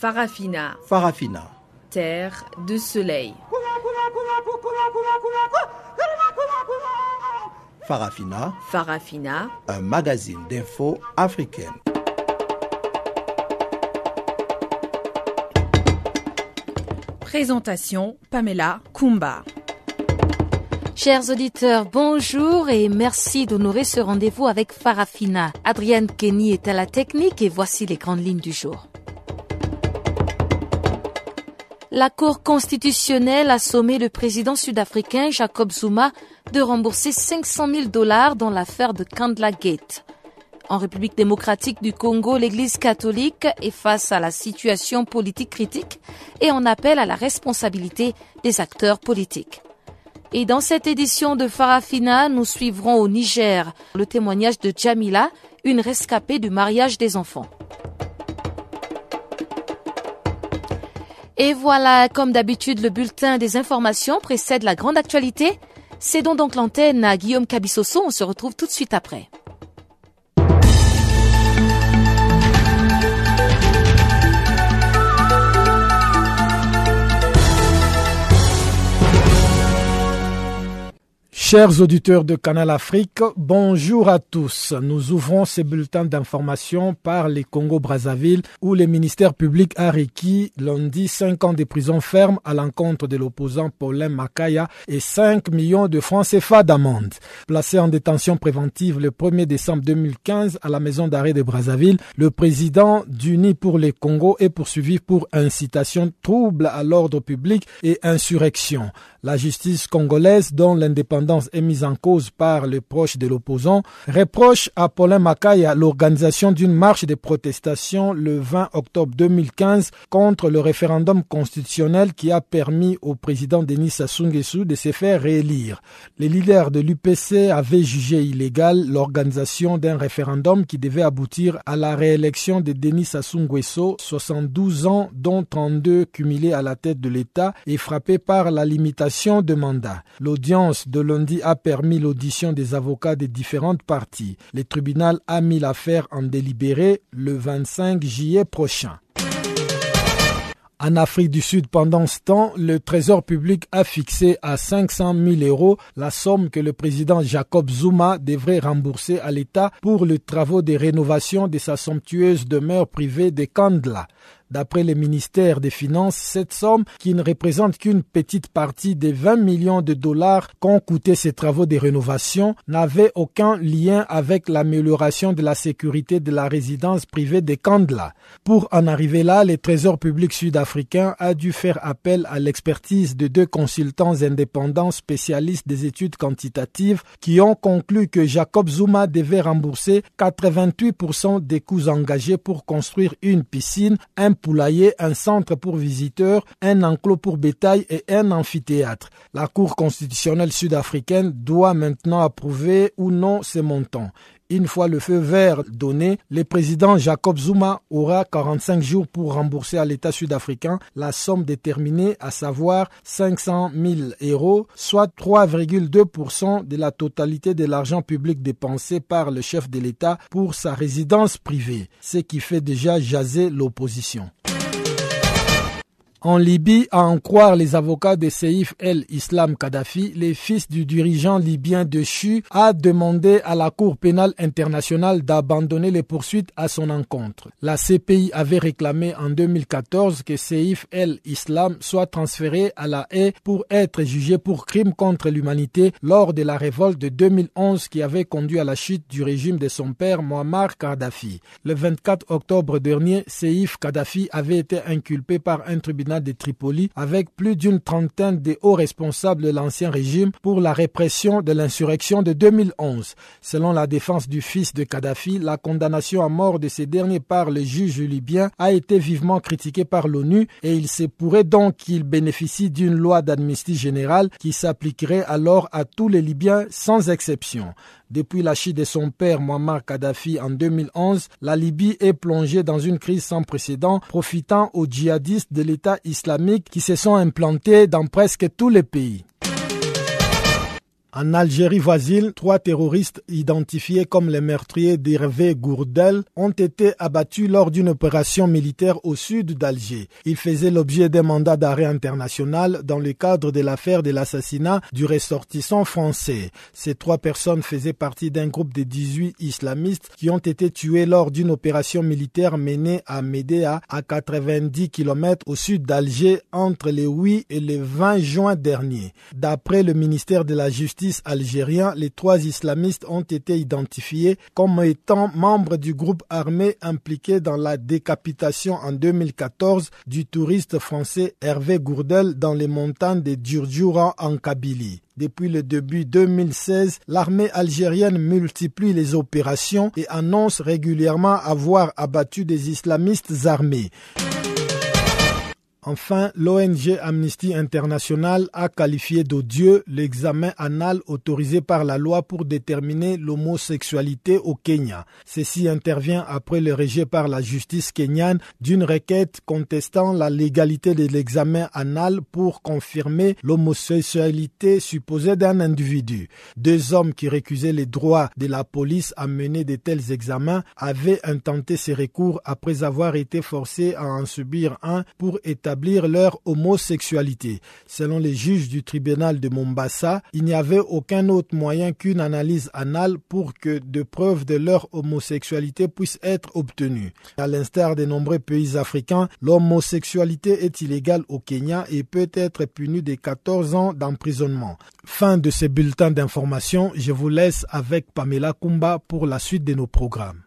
Farafina. Farafina. Terre de soleil. Farafina. Farafina. Un magazine d'infos africaine. Présentation Pamela Kumba. Chers auditeurs, bonjour et merci d'honorer ce rendez-vous avec Farafina. Adrienne Kenny est à la technique et voici les grandes lignes du jour. La Cour constitutionnelle a sommé le président sud-africain Jacob Zuma de rembourser 500 000 dollars dans l'affaire de Kandla Gate. En République démocratique du Congo, l'Église catholique est face à la situation politique critique et en appelle à la responsabilité des acteurs politiques. Et dans cette édition de Farafina, nous suivrons au Niger le témoignage de Jamila, une rescapée du mariage des enfants. Et voilà, comme d'habitude, le bulletin des informations précède la grande actualité. Cédons donc l'antenne à Guillaume Cabissoso. On se retrouve tout de suite après. Chers auditeurs de Canal Afrique, bonjour à tous. Nous ouvrons ces bulletins d'information par les Congo-Brazzaville où le ministère public a requis lundi 5 ans de prison ferme à l'encontre de l'opposant Paulin Makaya et 5 millions de francs CFA d'amende. Placé en détention préventive le 1er décembre 2015 à la maison d'arrêt de Brazzaville, le président d'Uni pour les Congo est poursuivi pour incitation, trouble à l'ordre public et insurrection. La justice congolaise, dont l'indépendance est mise en cause par les proches de l'opposant, reproche à Paulin Makaya l'organisation d'une marche de protestation le 20 octobre 2015 contre le référendum constitutionnel qui a permis au président Denis Sassou de se faire réélire. Les leaders de l'UPC avaient jugé illégal l'organisation d'un référendum qui devait aboutir à la réélection de Denis Sassou Nguesso, 72 ans, dont 32 cumulés à la tête de l'État et frappé par la limitation de mandat. L'audience de lundi a permis l'audition des avocats des différentes parties. Le tribunal a mis l'affaire en délibéré le 25 juillet prochain. En Afrique du Sud, pendant ce temps, le Trésor public a fixé à 500 000 euros la somme que le président Jacob Zuma devrait rembourser à l'État pour les travaux de rénovation de sa somptueuse demeure privée de Kandla. D'après le ministère des Finances, cette somme, qui ne représente qu'une petite partie des 20 millions de dollars qu'ont coûté ces travaux de rénovation, n'avait aucun lien avec l'amélioration de la sécurité de la résidence privée de Kandla. Pour en arriver là, le Trésor public sud-africain a dû faire appel à l'expertise de deux consultants indépendants spécialistes des études quantitatives qui ont conclu que Jacob Zuma devait rembourser 88% des coûts engagés pour construire une piscine, poulailler, un centre pour visiteurs, un enclos pour bétail et un amphithéâtre. La Cour constitutionnelle sud-africaine doit maintenant approuver ou non ces montants. Une fois le feu vert donné, le président Jacob Zuma aura 45 jours pour rembourser à l'État sud-africain la somme déterminée, à savoir 500 000 euros, soit 3,2% de la totalité de l'argent public dépensé par le chef de l'État pour sa résidence privée, ce qui fait déjà jaser l'opposition. En Libye, à en croire les avocats de Seif el-Islam Kadhafi, le fils du dirigeant libyen de CHU a demandé à la Cour pénale internationale d'abandonner les poursuites à son encontre. La CPI avait réclamé en 2014 que Seif el-Islam soit transféré à la haie pour être jugé pour crime contre l'humanité lors de la révolte de 2011 qui avait conduit à la chute du régime de son père Muammar Kadhafi. Le 24 octobre dernier, Seif Kadhafi avait été inculpé par un tribunal de Tripoli avec plus d'une trentaine de hauts responsables de l'ancien régime pour la répression de l'insurrection de 2011. Selon la défense du fils de Kadhafi, la condamnation à mort de ces derniers par le juge libyen a été vivement critiquée par l'ONU et il se pourrait donc qu'il bénéficie d'une loi d'amnistie générale qui s'appliquerait alors à tous les Libyens sans exception. Depuis la chute de son père Muammar Kadhafi en 2011, la Libye est plongée dans une crise sans précédent, profitant aux djihadistes de l'État islamique qui se sont implantés dans presque tous les pays. En Algérie voisine, trois terroristes identifiés comme les meurtriers d'Hervé Gourdel ont été abattus lors d'une opération militaire au sud d'Alger. Ils faisaient l'objet d'un mandat d'arrêt international dans le cadre de l'affaire de l'assassinat du ressortissant français. Ces trois personnes faisaient partie d'un groupe de 18 islamistes qui ont été tués lors d'une opération militaire menée à Médéa à 90 km au sud d'Alger entre le 8 et le 20 juin dernier. D'après le ministère de la Justice, algérien, les trois islamistes ont été identifiés comme étant membres du groupe armé impliqué dans la décapitation en 2014 du touriste français Hervé Gourdel dans les montagnes de Djurdjura en Kabylie. Depuis le début 2016, l'armée algérienne multiplie les opérations et annonce régulièrement avoir abattu des islamistes armés. Enfin, l'ONG Amnesty International a qualifié d'odieux l'examen anal autorisé par la loi pour déterminer l'homosexualité au Kenya. Ceci intervient après le rejet par la justice kenyane d'une requête contestant la légalité de l'examen anal pour confirmer l'homosexualité supposée d'un individu. Deux hommes qui récusaient les droits de la police à mener de tels examens avaient intenté ces recours après avoir été forcés à en subir un pour établir leur homosexualité. Selon les juges du tribunal de Mombasa, il n'y avait aucun autre moyen qu'une analyse anale pour que de preuves de leur homosexualité puissent être obtenues. À l'instar des nombreux pays africains, l'homosexualité est illégale au Kenya et peut être punie de 14 ans d'emprisonnement. Fin de ce bulletin d'information, je vous laisse avec Pamela Kumba pour la suite de nos programmes.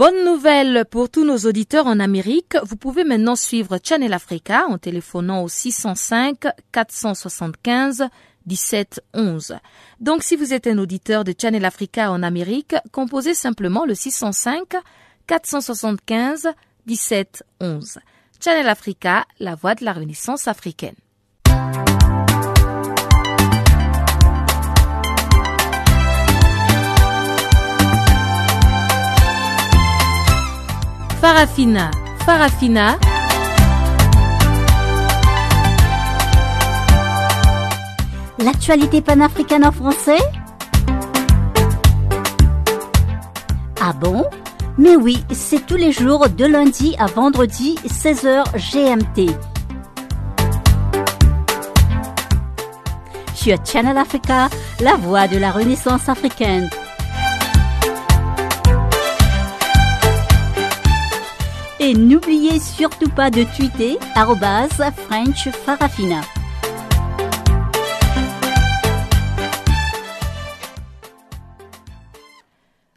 Bonne nouvelle pour tous nos auditeurs en Amérique. Vous pouvez maintenant suivre Channel Africa en téléphonant au 605 475 17 11. Donc si vous êtes un auditeur de Channel Africa en Amérique, composez simplement le 605 475 17 11. Channel Africa, la voix de la Renaissance africaine. Farafina, Farafina. L'actualité panafricaine en français? Ah bon? Mais oui, c'est tous les jours de lundi à vendredi 16h GMT. Sur Channel Africa, la voix de la Renaissance africaine. Et n'oubliez surtout pas de tweeter French Farafina.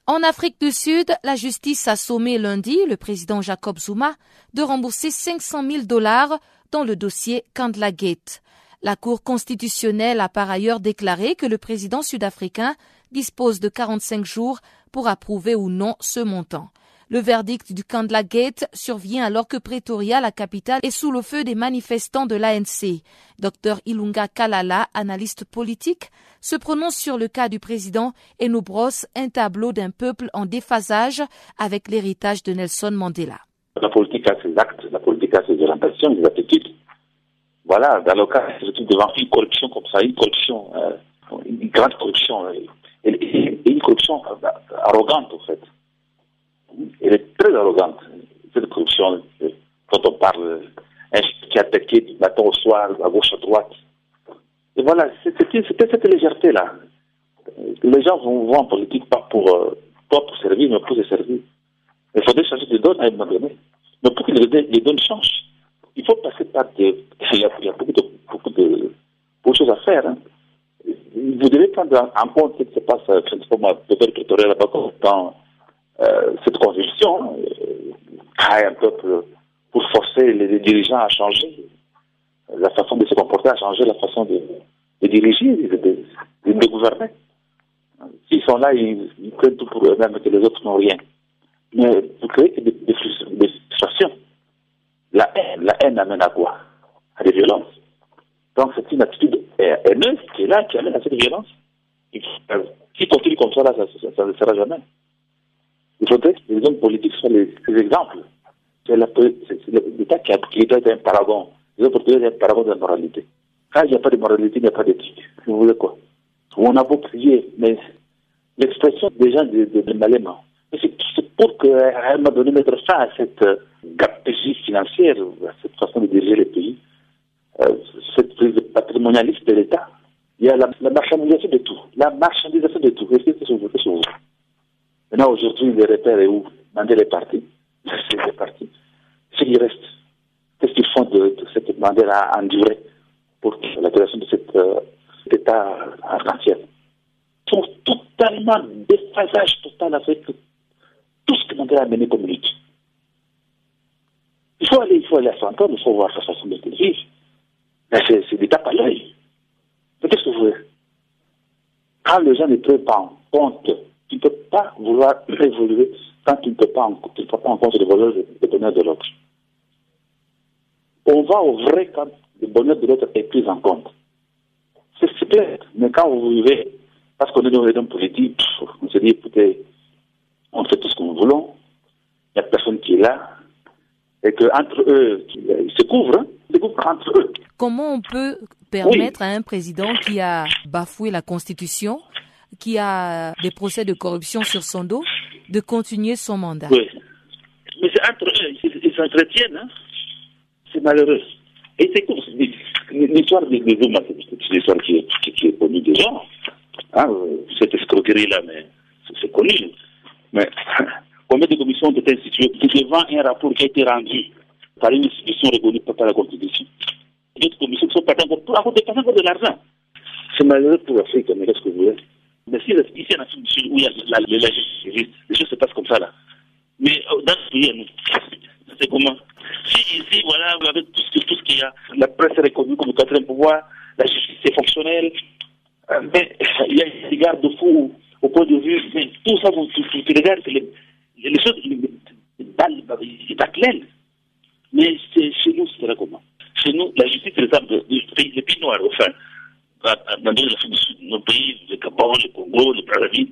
En Afrique du Sud, la justice a sommé lundi le président Jacob Zuma de rembourser 500 000 dollars dans le dossier Kandla Gate. La Cour constitutionnelle a par ailleurs déclaré que le président sud-africain dispose de 45 jours pour approuver ou non ce montant. Le verdict du Kandla Gate survient alors que Pretoria, la capitale, est sous le feu des manifestants de l'ANC. Dr Ilunga Kalala, analyste politique, se prononce sur le cas du président et nous brosse un tableau d'un peuple en déphasage avec l'héritage de Nelson Mandela. La politique a ses actes, la politique a ses orientations, des attitudes. Voilà, dans le cas, c'est devant une corruption comme ça, une corruption, euh, une grande corruption, euh, et, une corruption euh, arrogante, en fait elle est très arrogante, cette corruption. Quand on parle, un qui attaqué du matin au soir, à gauche, à droite. Et voilà, c'était cette légèreté-là. Les gens vont, en politique pas pour, euh, pas pour servir, mais pour se servir. Il faudrait changer de donne à un moment donné. Mais pour que les, donnes changent, il faut passer par des. Il y a, beaucoup, de, beaucoup, de, choses à faire. Hein. Vous devez prendre en compte ce qui se passe, euh, pas moi, peut-être là-bas, dans cette convulsion crée un peu pour forcer les, dirigeants à changer la façon de se comporter, à changer la façon de, diriger, de, gouverner. S'ils sont là, ils, prennent tout pour eux-mêmes que les autres n'ont rien. Mais vous créez des, des. La haine, la haine amène à quoi? À des violences. Donc c'est une attitude haineuse qui est là, qui amène à cette violence. Qui continue comme ça, là, ça ne sera jamais. Il faudrait que les hommes politiques soient les, exemples. C'est l'État qui, qui doit être un paragon. Les hommes politiques un paragon de la moralité. Quand il n'y a pas de moralité, il n'y a pas d'éthique. Vous voulez quoi? On a beau crier, mais l'expression des gens de, de, de Malema, c'est pour qu'à un moment donné mettre fin à cette euh, gaspille financière, à cette façon de diriger les pays, euh, cette prise patrimonialiste de l'État. Il y a la, marchandisation de tout. La marchandisation de tout. Est-ce que c'est sur vous Maintenant, aujourd'hui, les repères est où? Mandel est parti. C'est parti. Ce qui reste, qu'est-ce qu'ils font de, cette Mandel à endurer pour la création de cet euh, État arc-en-ciel sont totalement déphasage total avec tout ce que Mandela a mené comme lutte. Il faut aller, il faut aller à s'entendre, il faut voir sa façon de vivre. C'est d'étape à l'œil. Mais qu'est-ce que vous voulez? Quand les gens ne prennent pas en compte, tu ne peux pas vouloir évoluer quand tu ne peux pas en, tu pas en compte le bonheur le bonheur de l'autre. On va au vrai quand le bonheur de l'autre est pris en compte. C'est clair. Mais quand vous vivez, parce qu'on est dans les hommes politiques, on se dit, écoutez, on fait tout ce que nous voulons, il n'y a personne qui est là, et qu'entre eux, ils se couvrent, hein, ils se couvrent entre eux. Comment on peut permettre à un président qui a bafoué la Constitution, qui a des procès de corruption sur son dos, de continuer son mandat Oui. Mais c'est entre eux, ils s'entretiennent. Hein. C'est malheureux. Et c'est comme l'histoire de Zuma, c'est une histoire qui est, qui est connue déjà. Hein, cette escroquerie-là, mais c'est connu. Mais combien de commissions ont été instituées? Devant un rapport qui a été rendu par une institution reconnue par la Constitution D'autres commissions sont encore pour avoir dépensé de l'argent. C'est malheureux pour l'Afrique, mais qu'est-ce que vous voulez? Mais si ici en Afrique où il y a la, la, la les choses se passent comme ça là. Mais euh, dans ce pays, c'est comment? Si ici, voilà, avez tout ce, tout ce qu'il y a, la presse est reconnue comme le quatrième pouvoir, la justice est fonctionnelle, euh, mais il y a des garde-fous au point de vue, mais tout ça, vous, vous, vous regardez, les, les choses, ils battent l'aile. Mais chez nous, c'est comment? Chez nous, la justice, par exemple, les pays noirs, enfin, dans l'Afrique du Sud, nos pays, le Gabon, le Congo, le Brazzaville,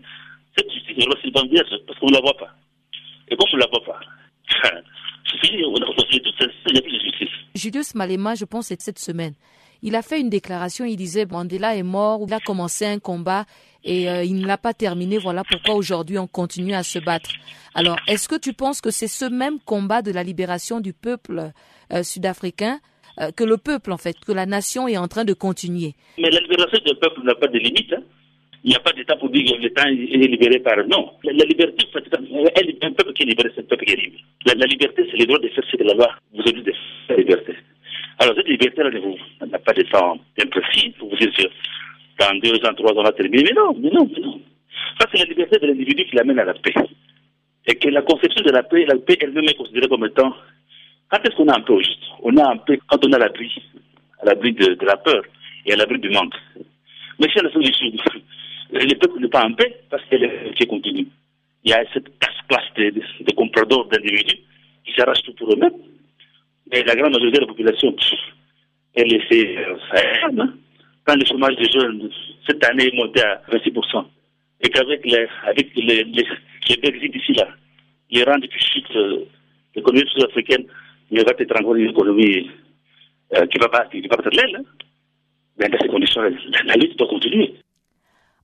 cette justice, elle va s'épanouir parce qu'on ne la voit pas. Et comme on ne la voit pas, c'est fini, on a reconstruit tout ça, il n'y a plus de justice. Julius Malema, je pense, c'est cette semaine. Il a fait une déclaration, il disait Mandela est mort, il a commencé un combat et euh, il ne l'a pas terminé. Voilà pourquoi aujourd'hui on continue à se battre. Alors, est-ce que tu penses que c'est ce même combat de la libération du peuple euh, sud-africain euh, que le peuple, en fait, que la nation est en train de continuer Mais la libération du peuple n'a pas de limite. Hein. Il n'y a pas d'État pour dire que l'État est libéré par... Non, la, liberté, un peuple qui est libéré, c'est un peuple qui est libre. La, liberté, c'est le droit de faire ce que la loi vous a dit de faire, la liberté. Alors cette liberté-là n'a pas de temps bien précis pour vous dire que dans deux ans, trois ans, on va terminer. Mais non, mais non, mais non. Ça, c'est la liberté de l'individu qui l'amène à la paix. Et que la conception de la paix, la paix elle-même est considérée comme étant. Quand est-ce qu'on a un peu au juste On a un peu quand on a l'abri, à l'abri de, de, la peur et à l'abri du manque. Mais chez la solution, le peuple n'est pas en paix parce qu'elle est continue. Il y a cette casse-classe de, de, de compradors d'individus qui s'arrachent tout pour eux-mêmes. Mais la grande majorité de la population, est fait euh, quand le chômage des jeunes, cette année, est monté à 26%, et qu'avec les, avec les, les, les Brexit d'ici là, les rangs qui chutent, euh, l'économie sud-africaine,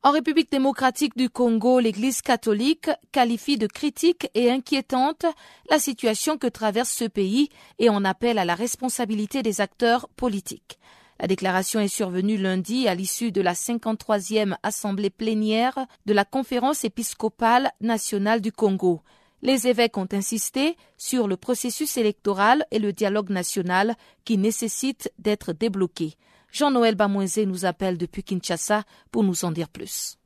En République démocratique du Congo, l'Église catholique qualifie de critique et inquiétante la situation que traverse ce pays et en appelle à la responsabilité des acteurs politiques. La déclaration est survenue lundi à l'issue de la 53e assemblée plénière de la conférence épiscopale nationale du Congo. Les évêques ont insisté sur le processus électoral et le dialogue national qui nécessitent d'être débloqués. Jean-Noël Bamouenzé nous appelle depuis Kinshasa pour nous en dire plus.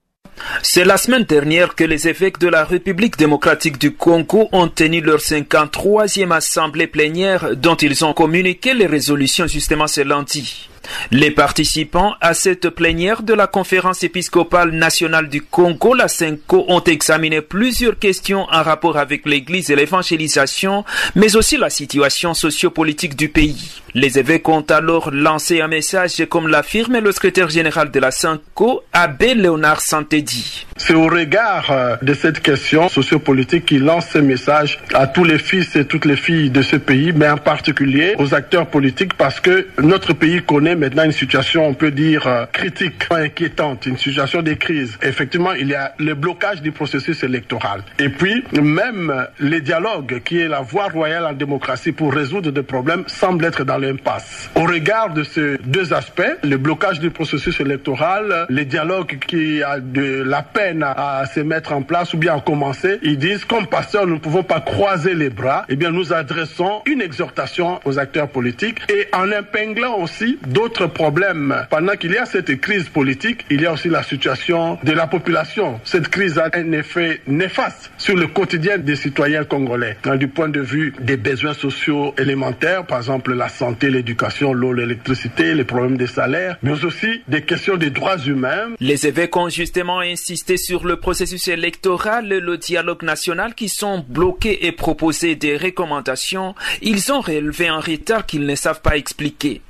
C'est la semaine dernière que les évêques de la République démocratique du Congo ont tenu leur 53e assemblée plénière dont ils ont communiqué les résolutions justement ce lundi. Les participants à cette plénière de la conférence épiscopale nationale du Congo, la CENCO, ont examiné plusieurs questions en rapport avec l'Église et l'évangélisation, mais aussi la situation sociopolitique du pays. Les évêques ont alors lancé un message, comme l'affirme le secrétaire général de la CENCO, Abbé Léonard Santédi. C'est au regard euh, de cette question sociopolitique qu'il lance ce message à tous les fils et toutes les filles de ce pays, mais en particulier aux acteurs politiques, parce que notre pays connaît maintenant une situation, on peut dire, euh, critique, inquiétante, une situation de crise. Effectivement, il y a le blocage du processus électoral. Et puis, même les dialogues, qui est la voie royale en démocratie pour résoudre des problèmes, semblent être dans l'impasse. Au regard de ces deux aspects, le blocage du processus électoral, les dialogues qui a de la peine à, se mettre en place ou bien à commencer, ils disent, comme pasteur, nous ne pouvons pas croiser les bras. Eh bien, nous adressons une exhortation aux acteurs politiques et en impinglant aussi d'autres problèmes. Pendant qu'il y a cette crise politique, il y a aussi la situation de la population. Cette crise a un effet néfaste sur le quotidien des citoyens congolais. Du point de vue des besoins sociaux élémentaires, par exemple la santé, l'éducation, l'eau, l'électricité, les problèmes des salaires, mais aussi des questions des droits humains. Les évêques ont justement insisté sur le processus électoral et le dialogue national qui sont bloqués et proposé des recommandations. Ils ont relevé un retard qu'ils ne savent pas expliquer.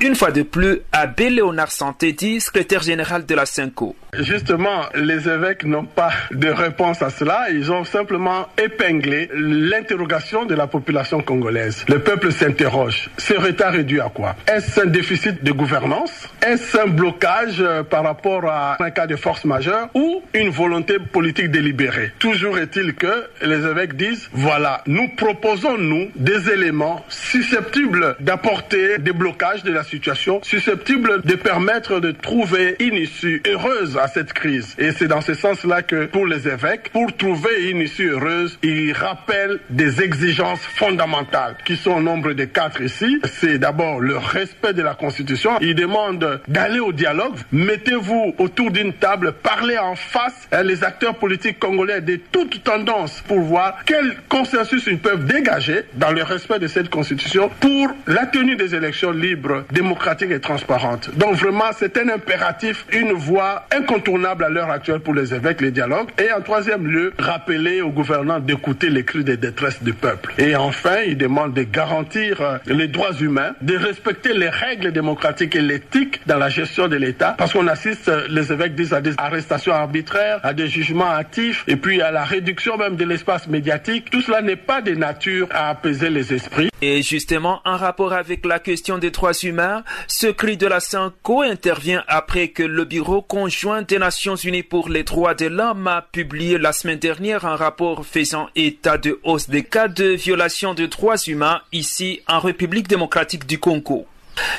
Une fois de plus, Abbé Léonard dit secrétaire général de la CENCO. Justement, les évêques n'ont pas de réponse à cela. Ils ont simplement épinglé l'interrogation de la population congolaise. Le peuple s'interroge. Ce retard est dû à quoi? Est-ce un déficit de gouvernance? Est-ce un blocage euh, par rapport à un cas de force majeure ou une volonté politique délibérée? Toujours est-il que les évêques disent, voilà, nous proposons, nous, des éléments susceptibles d'apporter des blocages de la situation, susceptibles de permettre de trouver une issue heureuse à cette crise. Et c'est dans ce sens-là que pour les évêques, pour trouver une issue heureuse, ils rappellent des exigences fondamentales qui sont au nombre de quatre ici. C'est d'abord le respect de la Constitution. Ils demandent d'aller au dialogue. Mettez-vous autour d'une table, parlez en face les acteurs politiques congolais de toutes tendances pour voir quel consensus ils peuvent dégager dans le respect de cette Constitution pour la tenue des élections libres, démocratiques et transparentes. Donc vraiment, c'est un impératif, une voie incontournable à l'heure actuelle pour les évêques, les dialogues. Et en troisième lieu, rappeler aux gouvernants d'écouter les cris de détresse du peuple. Et enfin, il demande de garantir euh, les droits humains, de respecter les règles démocratiques et l'éthique dans la gestion de l'État, parce qu'on assiste, euh, les évêques disent, à des arrestations arbitraires, à des jugements actifs, et puis à la réduction même de l'espace médiatique. Tout cela n'est pas de nature à apaiser les esprits. Et justement, en rapport avec la question des droits humains, ce cri de la Synco intervient après que le Bureau conjoint des Nations Unies pour les droits de l'homme a publié la semaine dernière un rapport faisant état de hausse des cas de violation de droits humains ici en République démocratique du Congo.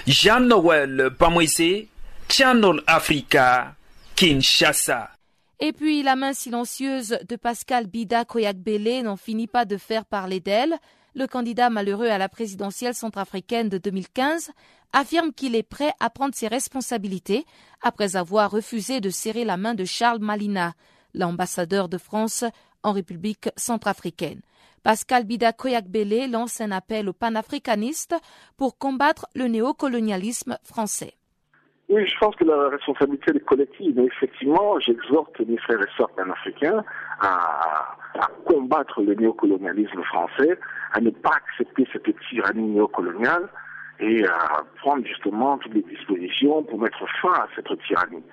Jean-Noël Channel Africa, Kinshasa. Et puis la main silencieuse de Pascal Bida Koyakbele n'en finit pas de faire parler d'elle le candidat malheureux à la présidentielle centrafricaine de 2015 affirme qu'il est prêt à prendre ses responsabilités après avoir refusé de serrer la main de Charles Malina, l'ambassadeur de France en République centrafricaine. Pascal Bida Koyakbele lance un appel aux panafricanistes pour combattre le néocolonialisme français. Oui, je pense que la responsabilité est collective. Mais effectivement, j'exhorte mes frères et sœurs panafricains à, à, combattre le néocolonialisme français, à ne pas accepter cette tyrannie néocoloniale et à prendre justement toutes les dispositions pour mettre fin à cette tyrannie.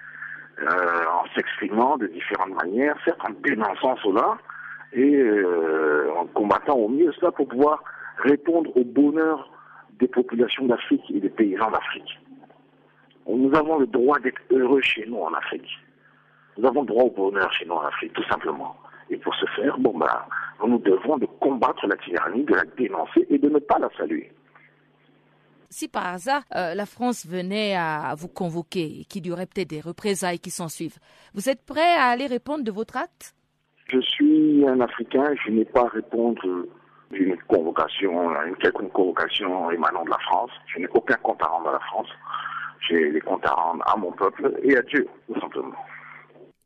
Euh, en s'exprimant de différentes manières, certes en dénonçant cela et euh, en combattant au mieux cela pour pouvoir répondre au bonheur des populations d'Afrique et des paysans d'Afrique. Nous avons le droit d'être heureux chez nous en Afrique. Nous avons le droit au bonheur chez nous en Afrique, tout simplement. Et pour ce faire, bon bah, nous devons de combattre la tyrannie, de la dénoncer et de ne pas la saluer. Si par hasard euh, la France venait à vous convoquer et qu'il y aurait peut-être des représailles qui s'en suivent, vous êtes prêt à aller répondre de votre acte? Je suis un Africain, je n'ai pas à répondre d'une convocation, une quelconque convocation émanant de la France. Je n'ai aucun compte à rendre à la France. J'ai des comptes à rendre à mon peuple et à Dieu, tout simplement.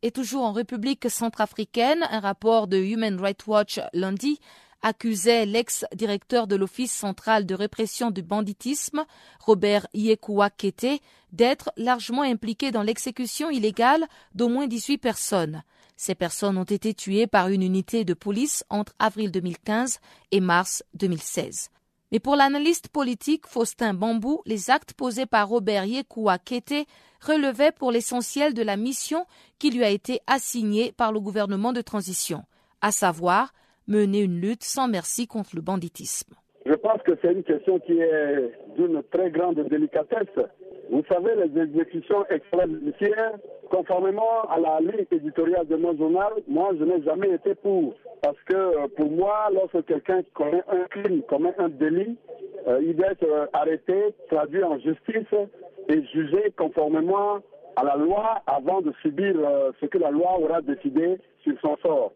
Et toujours en République centrafricaine, un rapport de Human Rights Watch lundi accusait l'ex-directeur de l'Office central de répression du banditisme, Robert Yekua Kete, d'être largement impliqué dans l'exécution illégale d'au moins 18 personnes. Ces personnes ont été tuées par une unité de police entre avril 2015 et mars 2016. Mais pour l'analyste politique Faustin Bambou, les actes posés par Robert Kete relevaient pour l'essentiel de la mission qui lui a été assignée par le gouvernement de transition, à savoir mener une lutte sans merci contre le banditisme. Je pense que c'est une question qui est d'une très grande délicatesse. Vous savez, les exécutions extrajudiciaires, conformément à la ligne éditoriale de mon journal, moi, je n'ai jamais été pour. Parce que euh, pour moi, lorsque quelqu'un commet un crime, commet un délit, euh, il doit être euh, arrêté, traduit en justice et jugé conformément à la loi avant de subir ce que la loi aura décidé sur son sort.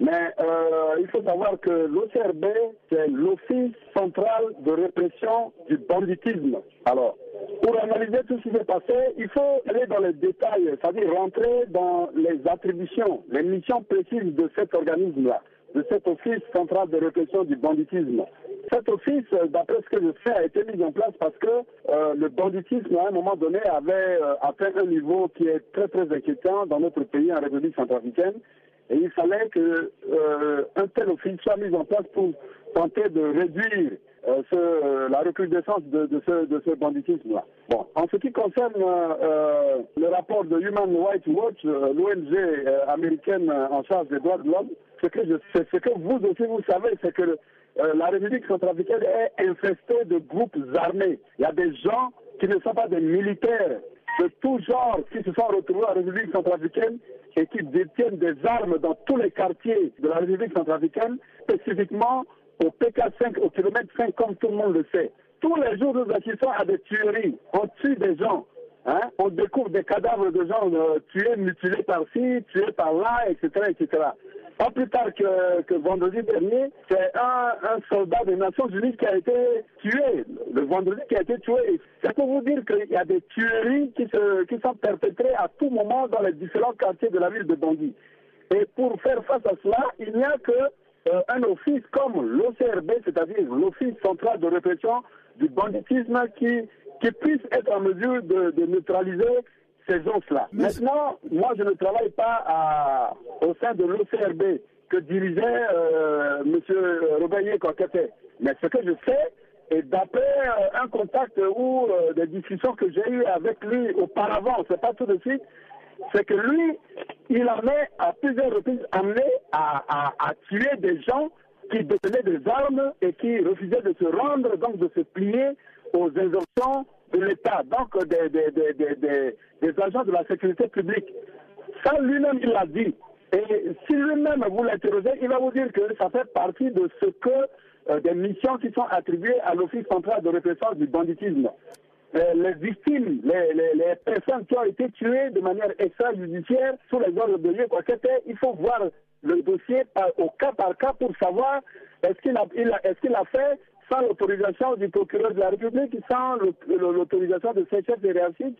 Mais euh, il faut savoir que l'OCRB, c'est l'Office central de répression du banditisme. Alors, pour analyser tout ce qui s'est passé, il faut aller dans les détails, c'est-à-dire rentrer dans les attributions, les missions précises de cet organisme-là, de cet Office central de répression du banditisme. Cet office, d'après ce que je sais, a été mis en place parce que euh, le banditisme, à un moment donné, avait euh, atteint un niveau qui est très très inquiétant dans notre pays, en République centrafricaine. Et il fallait que euh, un tel office soit mis en place pour tenter de réduire euh, ce, la recrudescence de, de, ce, de ce banditisme-là. Bon, en ce qui concerne euh, le rapport de Human Rights Watch, l'ONG américaine en charge des droits de l'homme, ce que ce que vous aussi vous savez, c'est que la République centrafricaine est infestée de groupes armés. Il y a des gens qui ne sont pas des militaires de tout genre qui se sont retrouvés en République centrafricaine et qui détiennent des armes dans tous les quartiers de la République centrafricaine, spécifiquement au PK5, au kilomètre 5, comme tout le monde le sait. Tous les jours, nous assistons à des tueries. On tue des gens. Hein? On découvre des cadavres de gens euh, tués, mutilés par-ci, tués par-là, etc., etc. Pas plus tard que, vendredi dernier, c'est un, soldat des Nations Unies qui a été tué. Le vendredi qui a été tué. C'est pour vous dire qu'il y a des tueries qui, sont perpétrées à tout moment dans les différents quartiers de la ville de Bangui. Et pour faire face à cela, il n'y a que euh, un office comme l'OCRB, c'est-à-dire l'Office central de répression du banditisme, qui, qui puisse être en mesure de neutraliser ces gens-là. Maintenant, moi, je ne travaille pas à, au sein de l'OCRB que dirigeait euh, M. Robert Coquetet. Mais ce que je sais, et d'après euh, un contact ou euh, des discussions que j'ai eues avec lui auparavant, c'est pas tout de suite, c'est que lui, il en est à plusieurs reprises amené à, à, à, tuer des gens qui détenaient des armes et qui refusaient de se rendre, donc de se plier aux injonctions de l'État, donc des, des, des, des, agents de la sécurité publique. Ça, lui-même, il l'a dit. Et si lui-même vous l'interrogez, il va vous dire que ça fait partie de ce que euh, des missions qui sont attribuées à l'Office central de répression du banditisme. Euh, les victimes, les, les, les, personnes qui ont été tuées de manière extrajudiciaire sous les ordres de Dieu, quoi il faut voir le dossier au cas par cas pour savoir est-ce qu'il a, est-ce qu'il a fait sans l'autorisation du procureur de la République, sans l'autorisation de ses chefs de réussite.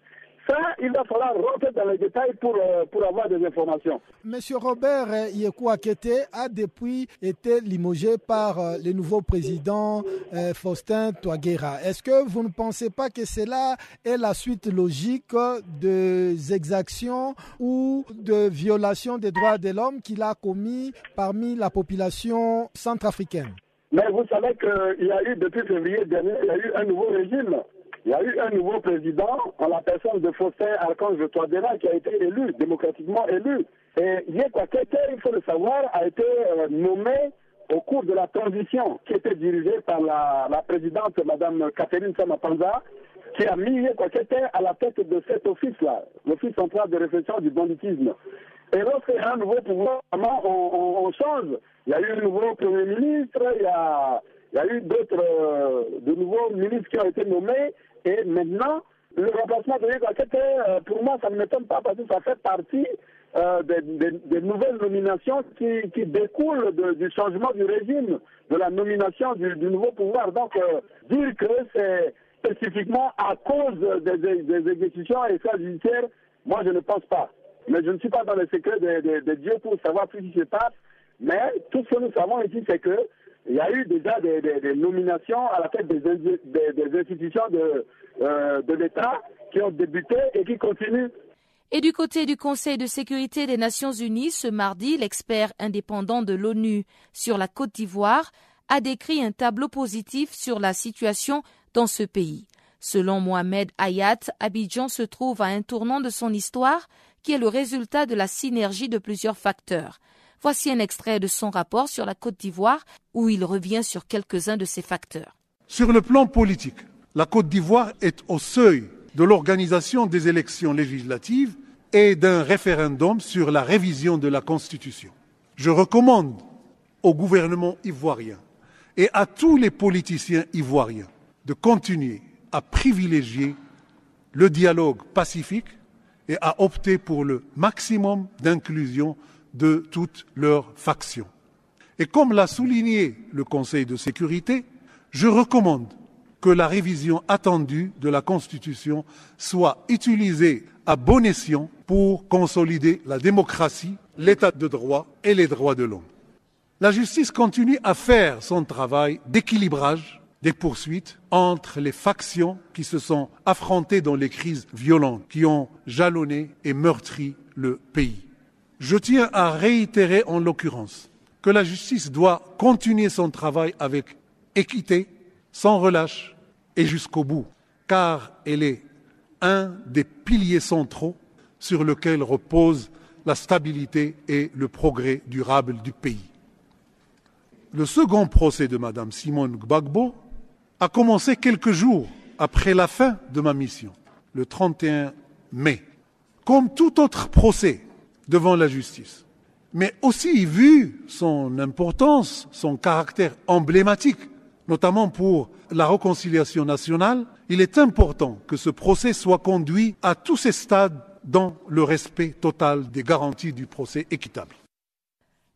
Ça, il va falloir rentrer dans les détails pour, euh, pour avoir des informations. Monsieur Robert Yekua Kete a depuis été limogé par euh, le nouveau président euh, Faustin Touaguera. Est-ce que vous ne pensez pas que cela est la suite logique des exactions ou de violations des droits de l'homme qu'il a commis parmi la population centrafricaine? Mais vous savez qu'il y a eu, depuis février dernier, il y a eu un nouveau régime. Il y a eu un nouveau président en la personne de Faustin Archange Touadéra qui a été élu, démocratiquement élu. Et Yekwa il faut le savoir, a été euh, nommé au cours de la transition qui était dirigée par la, présidente, Mme Catherine Samapanza, qui a mis Yekwa à la tête de cet office-là, l'Office central de réflexion du banditisme. Et lorsqu'il y a un nouveau pouvoir, on, on, change. Il y a eu un nouveau Premier ministre, il y a, il y a eu d'autres, euh, de nouveaux ministres qui ont été nommés. Et maintenant, le remplacement de Yves euh, pour moi, ça ne m'étonne pas parce que ça fait partie euh, des, des, nouvelles nominations qui, qui découlent du changement du régime, de la nomination du, du nouveau pouvoir. Donc, euh, dire que c'est spécifiquement à cause des, des, des exécutions extrajudiciaires, moi, je ne pense pas. Mais je ne suis pas dans le secret de, de, Dieu pour savoir ce qui se passe. Mais tout ce que nous savons ici, c'est que il y a eu déjà des, nominations à la tête des, institutions de, euh, de l'État qui ont débuté et qui continuent. Et du côté du Conseil de sécurité des Nations Unies, ce mardi, l'expert indépendant de l'ONU sur la Côte d'Ivoire a décrit un tableau positif sur la situation dans ce pays. Selon Mohamed Hayat, Abidjan se trouve à un tournant de son histoire qui est le résultat de la synergie de plusieurs facteurs. Voici un extrait de son rapport sur la Côte d'Ivoire où il revient sur quelques-uns de ces facteurs. Sur le plan politique, la Côte d'Ivoire est au seuil de l'organisation des élections législatives et d'un référendum sur la révision de la Constitution. Je recommande au gouvernement ivoirien et à tous les politiciens ivoiriens de continuer à privilégier le dialogue pacifique et à opter pour le maximum d'inclusion de toutes leurs factions. Et comme l'a souligné le Conseil de sécurité, je recommande que la révision attendue de la Constitution soit utilisée à bon escient pour consolider la démocratie, l'état de droit et les droits de l'homme. La justice continue à faire son travail d'équilibrage des poursuites entre les factions qui se sont affrontées dans les crises violentes qui ont jalonné et meurtri le pays. Je tiens à réitérer en l'occurrence que la justice doit continuer son travail avec équité, sans relâche et jusqu'au bout, car elle est un des piliers centraux sur lesquels repose la stabilité et le progrès durable du pays. Le second procès de Mme Simone Gbagbo a commencé quelques jours après la fin de ma mission, le 31 mai. Comme tout autre procès devant la justice. Mais aussi, vu son importance, son caractère emblématique, notamment pour la réconciliation nationale, il est important que ce procès soit conduit à tous ces stades dans le respect total des garanties du procès équitable.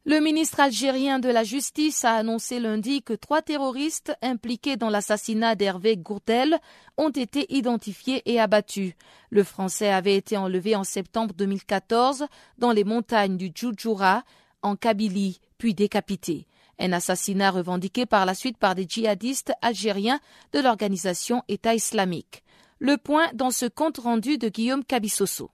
Le ministre algérien de la Justice a annoncé lundi que trois terroristes impliqués dans l'assassinat d'Hervé Gourdel ont été identifiés et abattus. Le Français avait été enlevé en septembre 2014 dans les montagnes du Djoudjoura, en Kabylie, puis décapité. Un assassinat revendiqué par la suite par des djihadistes algériens de l'organisation État islamique. Le point dans ce compte rendu de Guillaume Cabissoso.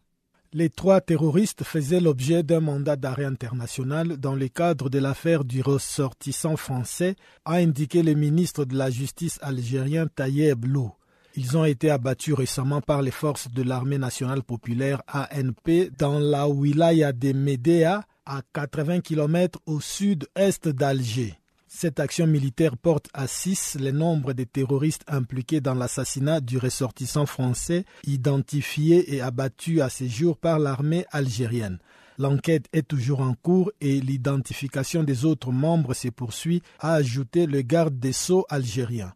Les trois terroristes faisaient l'objet d'un mandat d'arrêt international dans le cadre de l'affaire du ressortissant français, a indiqué le ministre de la Justice algérien Tayeb Lou. Ils ont été abattus récemment par les forces de l'armée nationale populaire ANP dans la wilaya de Médéa, à 80 km au sud-est d'Alger. Cette action militaire porte à six le nombre de terroristes impliqués dans l'assassinat du ressortissant français identifié et abattu à ce jour par l'armée algérienne. L'enquête est toujours en cours et l'identification des autres membres se poursuit, a ajouté le garde des sceaux algérien.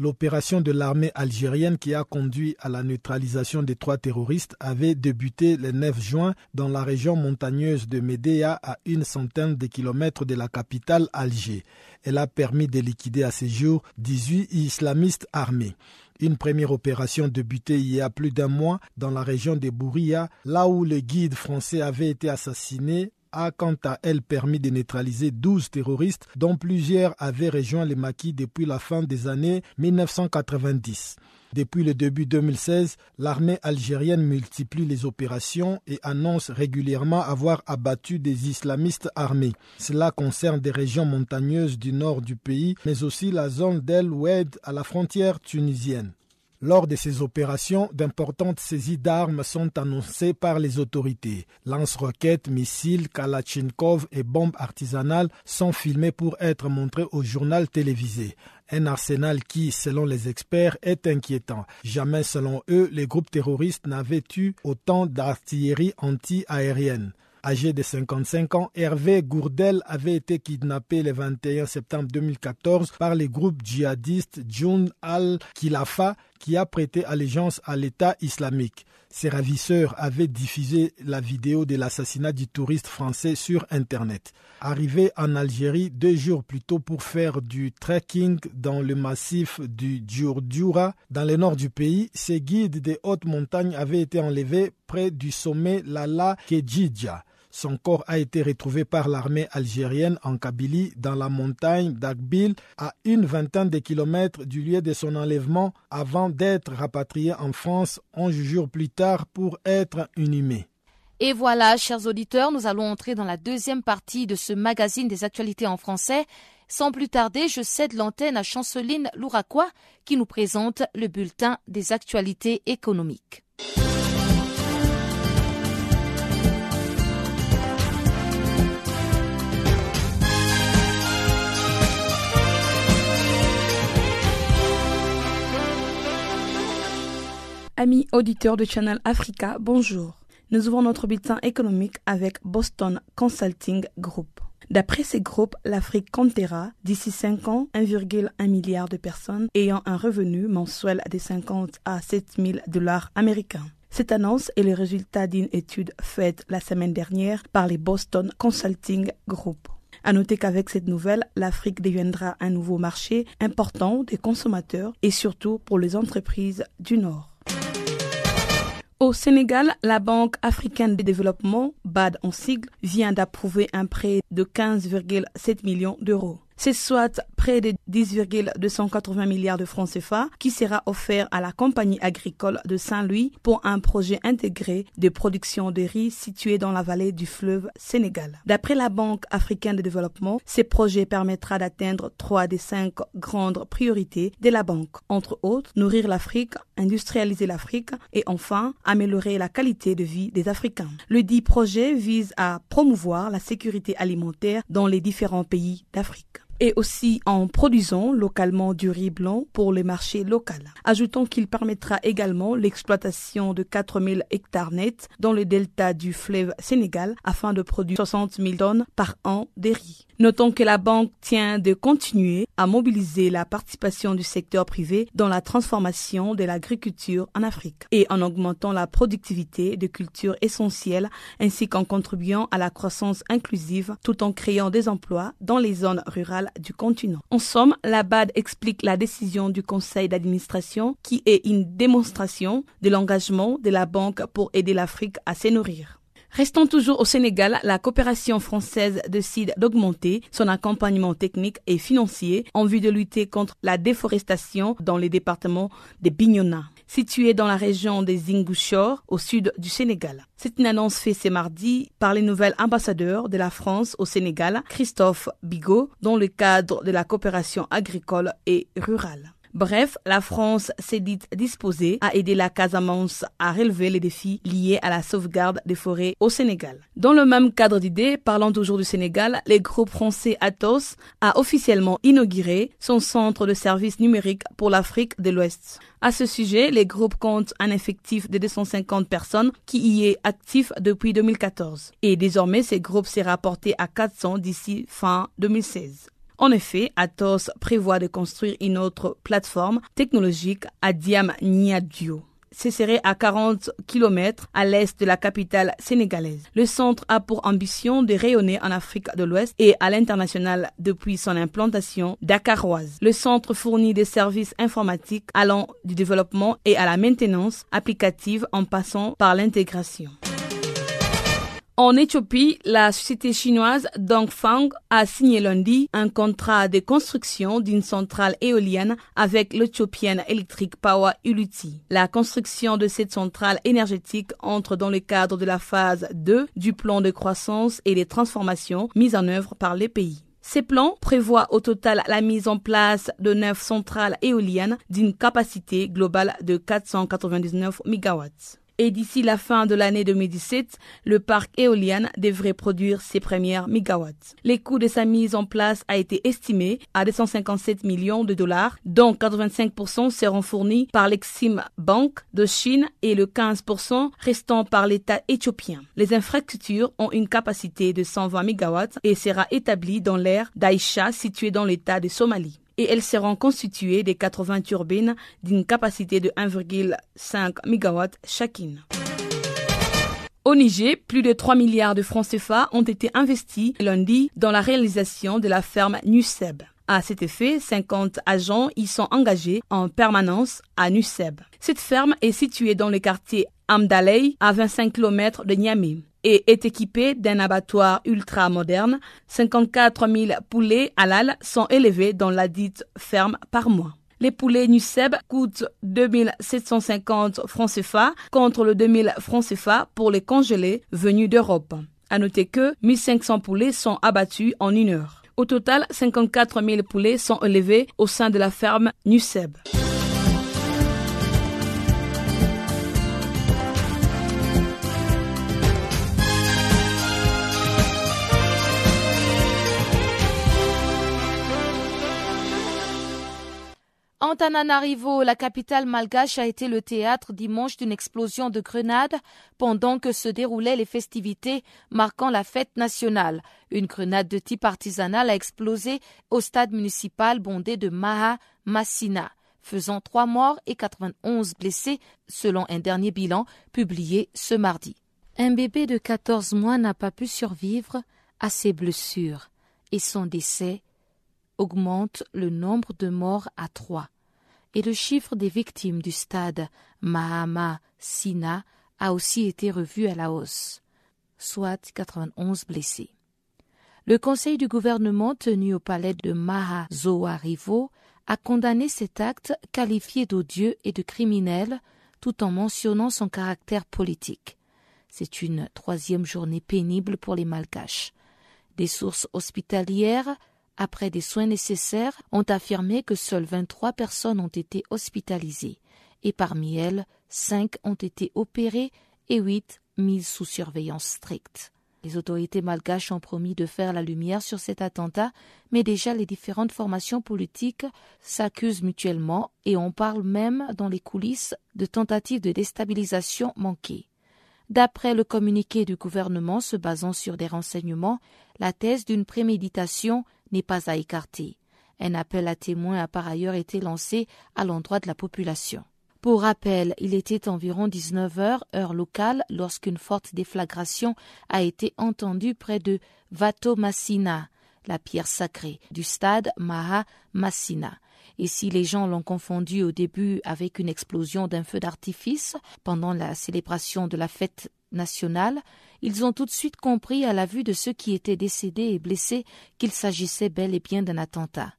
L'opération de l'armée algérienne qui a conduit à la neutralisation des trois terroristes avait débuté le 9 juin dans la région montagneuse de Médéa à une centaine de kilomètres de la capitale Alger. Elle a permis de liquider à ce jour 18 islamistes armés. Une première opération débutée il y a plus d'un mois dans la région de Bouria, là où le guide français avait été assassiné a quant à elle permis de neutraliser 12 terroristes dont plusieurs avaient rejoint les maquis depuis la fin des années 1990. Depuis le début 2016, l'armée algérienne multiplie les opérations et annonce régulièrement avoir abattu des islamistes armés. Cela concerne des régions montagneuses du nord du pays, mais aussi la zone d'El Oued à la frontière tunisienne. Lors de ces opérations, d'importantes saisies d'armes sont annoncées par les autorités. Lance-roquettes, missiles, Kalachnikov et bombes artisanales sont filmés pour être montrés au journal télévisé. Un arsenal qui, selon les experts, est inquiétant. Jamais, selon eux, les groupes terroristes n'avaient eu autant d'artillerie anti-aérienne. Âgé de 55 ans, Hervé Gourdel avait été kidnappé le 21 septembre 2014 par les groupes djihadistes Jun al-Khilafa qui a prêté allégeance à l'État islamique. Ses ravisseurs avaient diffusé la vidéo de l'assassinat du touriste français sur Internet. Arrivé en Algérie deux jours plus tôt pour faire du trekking dans le massif du Djurdjura, dans le nord du pays, ses guides des hautes montagnes avaient été enlevés près du sommet Lala Kedjidja. Son corps a été retrouvé par l'armée algérienne en Kabylie, dans la montagne d'Agbil, à une vingtaine de kilomètres du lieu de son enlèvement, avant d'être rapatrié en France 11 jours plus tard pour être inhumé. Et voilà, chers auditeurs, nous allons entrer dans la deuxième partie de ce magazine des actualités en français. Sans plus tarder, je cède l'antenne à Chanceline Louraquois qui nous présente le bulletin des actualités économiques. Amis auditeurs de Channel Africa, bonjour. Nous ouvrons notre bulletin économique avec Boston Consulting Group. D'après ces groupes, l'Afrique comptera d'ici 5 ans 1,1 milliard de personnes ayant un revenu mensuel de 50 à 7 000 dollars américains. Cette annonce est le résultat d'une étude faite la semaine dernière par les Boston Consulting Group. À noter qu'avec cette nouvelle, l'Afrique deviendra un nouveau marché important des consommateurs et surtout pour les entreprises du Nord. Au Sénégal, la Banque africaine de développement, BAD en sigle, vient d'approuver un prêt de 15,7 millions d'euros. C'est soit près de 10,280 milliards de francs CFA qui sera offert à la compagnie agricole de Saint-Louis pour un projet intégré de production de riz situé dans la vallée du fleuve Sénégal. D'après la Banque africaine de développement, ce projet permettra d'atteindre trois des cinq grandes priorités de la banque. Entre autres, nourrir l'Afrique, industrialiser l'Afrique et enfin améliorer la qualité de vie des Africains. Le dit projet vise à promouvoir la sécurité alimentaire dans les différents pays d'Afrique et aussi en produisant localement du riz blanc pour les marchés locaux. Ajoutons qu'il permettra également l'exploitation de 4000 hectares nets dans le delta du fleuve Sénégal afin de produire 60 000 tonnes par an de riz. Notons que la banque tient de continuer à mobiliser la participation du secteur privé dans la transformation de l'agriculture en Afrique et en augmentant la productivité de cultures essentielles ainsi qu'en contribuant à la croissance inclusive tout en créant des emplois dans les zones rurales du continent. En somme, la BAD explique la décision du conseil d'administration qui est une démonstration de l'engagement de la banque pour aider l'Afrique à se nourrir. Restons toujours au Sénégal, la coopération française décide d'augmenter son accompagnement technique et financier en vue de lutter contre la déforestation dans les départements de Bignona, situé dans la région des Zingouchor, au sud du Sénégal. C'est une annonce faite ce mardi par le nouvel ambassadeur de la France au Sénégal, Christophe Bigot, dans le cadre de la coopération agricole et rurale. Bref, la France s'est dite disposée à aider la Casamance à relever les défis liés à la sauvegarde des forêts au Sénégal. Dans le même cadre d'idées, parlant toujours du Sénégal, le groupe français Atos a officiellement inauguré son centre de services numériques pour l'Afrique de l'Ouest. À ce sujet, les groupes comptent un effectif de 250 personnes qui y est actif depuis 2014. Et désormais, ces groupes sera porté à 400 d'ici fin 2016. En effet, Atos prévoit de construire une autre plateforme technologique à Diamniadio. Ce serait à 40 km à l'est de la capitale sénégalaise. Le centre a pour ambition de rayonner en Afrique de l'Ouest et à l'international depuis son implantation dakaroise. Le centre fournit des services informatiques allant du développement et à la maintenance applicative en passant par l'intégration. En Éthiopie, la société chinoise Dongfang a signé lundi un contrat de construction d'une centrale éolienne avec l'Ethiopian Electric Power Utility. La construction de cette centrale énergétique entre dans le cadre de la phase 2 du plan de croissance et des transformations mises en œuvre par les pays. Ces plans prévoient au total la mise en place de neuf centrales éoliennes d'une capacité globale de 499 MW et d'ici la fin de l'année 2017, le parc éolien devrait produire ses premières mégawatts. Les coûts de sa mise en place a été estimé à 257 millions de dollars, dont 85% seront fournis par l'Exim Bank de Chine et le 15% restant par l'État éthiopien. Les infrastructures ont une capacité de 120 mégawatts et sera établie dans l'aire d'Aïcha située dans l'État de Somalie et elles seront constituées de 80 turbines d'une capacité de 1,5 MW chacune. Au Niger, plus de 3 milliards de francs CFA ont été investis lundi dans la réalisation de la ferme Nuseb. À cet effet, 50 agents y sont engagés en permanence à Nuseb. Cette ferme est située dans le quartier Amdalei, à 25 km de Niamey est équipé d'un abattoir ultra moderne. 54 000 poulets halal sont élevés dans la dite ferme par mois. Les poulets Nuceb coûtent 2750 francs CFA contre le 2000 francs CFA pour les congelés venus d'Europe. À noter que 1500 poulets sont abattus en une heure. Au total, 54 000 poulets sont élevés au sein de la ferme Nuceb. Antananarivo, la capitale malgache, a été le théâtre dimanche d'une explosion de grenades pendant que se déroulaient les festivités marquant la fête nationale. Une grenade de type artisanal a explosé au stade municipal bondé de Maha Massina, faisant trois morts et 91 blessés selon un dernier bilan publié ce mardi. Un bébé de 14 mois n'a pas pu survivre à ses blessures et son décès augmente le nombre de morts à trois, et le chiffre des victimes du stade Mahama Sina a aussi été revu à la hausse, soit 91 blessés. Le conseil du gouvernement tenu au palais de Mahazoarivo a condamné cet acte qualifié d'odieux et de criminel tout en mentionnant son caractère politique. C'est une troisième journée pénible pour les Malgaches. Des sources hospitalières après des soins nécessaires, ont affirmé que seules 23 personnes ont été hospitalisées, et parmi elles, 5 ont été opérées et 8 mises sous surveillance stricte. Les autorités malgaches ont promis de faire la lumière sur cet attentat, mais déjà les différentes formations politiques s'accusent mutuellement et on parle même dans les coulisses de tentatives de déstabilisation manquées. D'après le communiqué du gouvernement se basant sur des renseignements, la thèse d'une préméditation n'est pas à écarter. Un appel à témoins a par ailleurs été lancé à l'endroit de la population. Pour rappel, il était environ 19 heures, heure locale, lorsqu'une forte déflagration a été entendue près de Vato Massina, la pierre sacrée, du stade Maha Massina. Et si les gens l'ont confondu au début avec une explosion d'un feu d'artifice pendant la célébration de la fête nationale, ils ont tout de suite compris à la vue de ceux qui étaient décédés et blessés qu'il s'agissait bel et bien d'un attentat.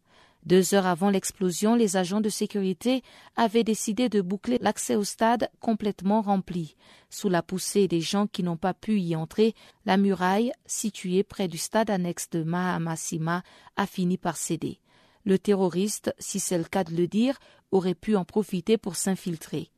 Deux heures avant l'explosion, les agents de sécurité avaient décidé de boucler l'accès au stade complètement rempli. Sous la poussée des gens qui n'ont pas pu y entrer, la muraille, située près du stade annexe de Mahamasima, a fini par céder. Le terroriste, si c'est le cas de le dire, aurait pu en profiter pour s'infiltrer.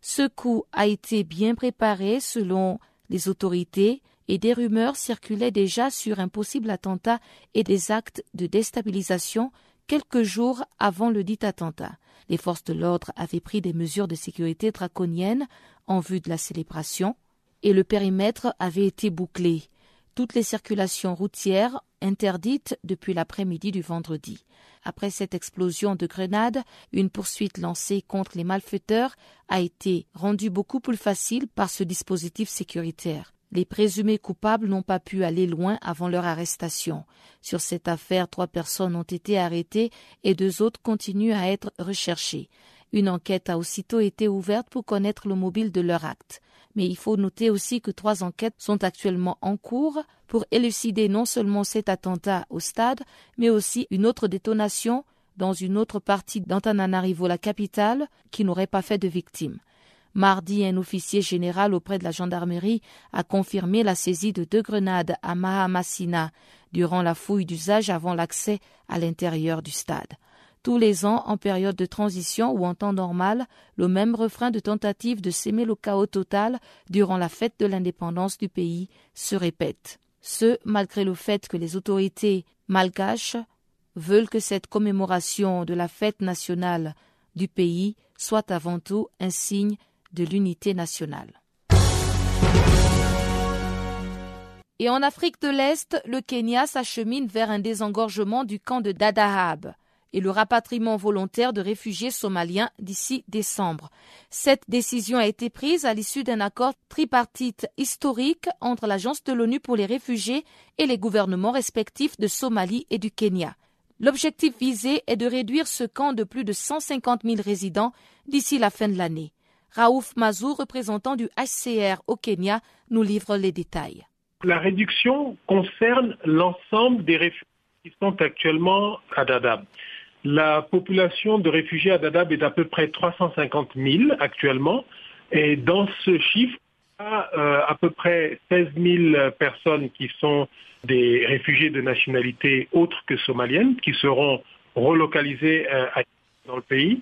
Ce coup a été bien préparé selon les autorités et des rumeurs circulaient déjà sur un possible attentat et des actes de déstabilisation quelques jours avant le dit attentat. Les forces de l'ordre avaient pris des mesures de sécurité draconiennes en vue de la célébration et le périmètre avait été bouclé. Toutes les circulations routières interdites depuis l'après-midi du vendredi. Après cette explosion de grenades, une poursuite lancée contre les malfaiteurs a été rendue beaucoup plus facile par ce dispositif sécuritaire. Les présumés coupables n'ont pas pu aller loin avant leur arrestation. Sur cette affaire, trois personnes ont été arrêtées et deux autres continuent à être recherchées. Une enquête a aussitôt été ouverte pour connaître le mobile de leur acte mais il faut noter aussi que trois enquêtes sont actuellement en cours pour élucider non seulement cet attentat au stade, mais aussi une autre détonation dans une autre partie d'Antananarivo, la capitale, qui n'aurait pas fait de victimes. Mardi, un officier général auprès de la gendarmerie a confirmé la saisie de deux grenades à Mahamasina durant la fouille d'usage avant l'accès à l'intérieur du stade. Tous les ans, en période de transition ou en temps normal, le même refrain de tentative de s'aimer le chaos total durant la fête de l'indépendance du pays se répète. Ce, malgré le fait que les autorités malgaches veulent que cette commémoration de la fête nationale du pays soit avant tout un signe de l'unité nationale. Et en Afrique de l'Est, le Kenya s'achemine vers un désengorgement du camp de Dadaab et le rapatriement volontaire de réfugiés somaliens d'ici décembre. Cette décision a été prise à l'issue d'un accord tripartite historique entre l'Agence de l'ONU pour les réfugiés et les gouvernements respectifs de Somalie et du Kenya. L'objectif visé est de réduire ce camp de plus de 150 000 résidents d'ici la fin de l'année. Raouf Mazou, représentant du HCR au Kenya, nous livre les détails. La réduction concerne l'ensemble des réfugiés qui sont actuellement à Dadaab. La population de réfugiés à Dadaab est d'à peu près 350 000 actuellement. Et dans ce chiffre, il y a euh, à peu près 16 000 personnes qui sont des réfugiés de nationalité autre que somalienne, qui seront relocalisés euh, dans le pays.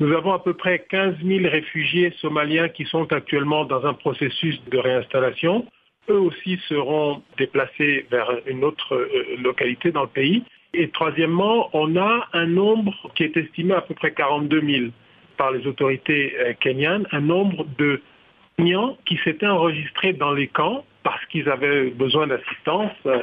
Nous avons à peu près 15 000 réfugiés somaliens qui sont actuellement dans un processus de réinstallation. Eux aussi seront déplacés vers une autre euh, localité dans le pays. Et troisièmement, on a un nombre qui est estimé à peu près 42 000 par les autorités euh, kenyanes, un nombre de Kenyans qui s'étaient enregistrés dans les camps parce qu'ils avaient besoin d'assistance euh,